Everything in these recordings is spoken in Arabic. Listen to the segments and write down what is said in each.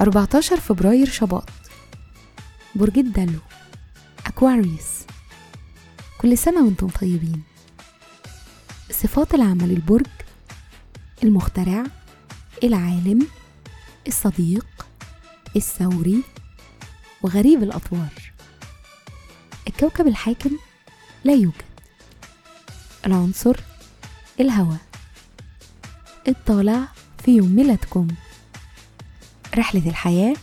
أربعتاشر فبراير شباط. برج الدلو أكواريوس. كل سنة وأنتم طيبين. صفات العمل البرج المخترع العالم الصديق الثوري وغريب الأطوار. الكوكب الحاكم لا يوجد. العنصر الهواء. الطالع في يوم ميلادكم. رحلة الحياة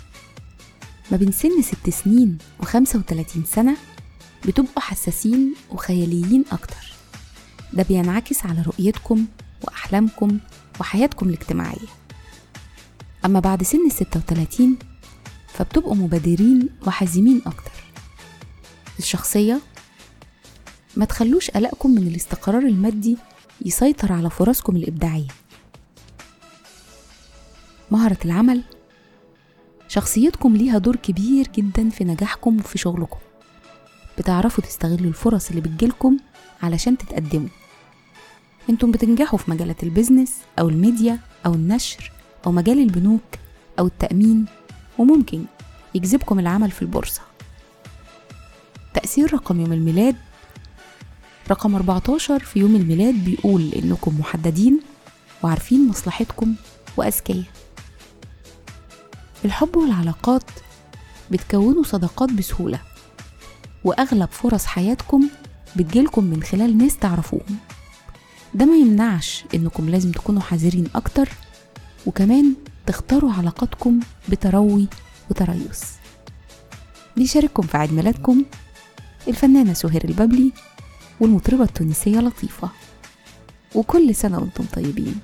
ما بين سن ست سنين وخمسة وتلاتين سنة بتبقوا حساسين وخياليين أكتر. ده بينعكس على رؤيتكم وأحلامكم وحياتكم الاجتماعية. أما بعد سن الستة وتلاتين فبتبقوا مبادرين وحازمين أكتر. الشخصية ما تخلوش قلقكم من الاستقرار المادي يسيطر على فرصكم الإبداعية. مهرة العمل شخصيتكم ليها دور كبير جدا في نجاحكم وفي شغلكم. بتعرفوا تستغلوا الفرص اللي بتجيلكم علشان تتقدموا. أنتم بتنجحوا في مجالات ال business أو الميديا أو النشر أو مجال البنوك أو التأمين وممكن يجذبكم العمل في البورصة. تأثير رقم يوم الميلاد رقم 14 في يوم الميلاد بيقول إنكم محددين وعارفين مصلحتكم وأذكياء الحب والعلاقات بتكونوا صداقات بسهولة وأغلب فرص حياتكم بتجيلكم من خلال ناس تعرفوهم. ده ما يمنعش إنكم لازم تكونوا حذرين أكتر وكمان تختاروا علاقاتكم بتروي وتريث بيشارككم في عيد ميلادكم. الفنانة سهير الببلي والمطربة التونسية لطيفة. وكل سنة وأنتم طيبين.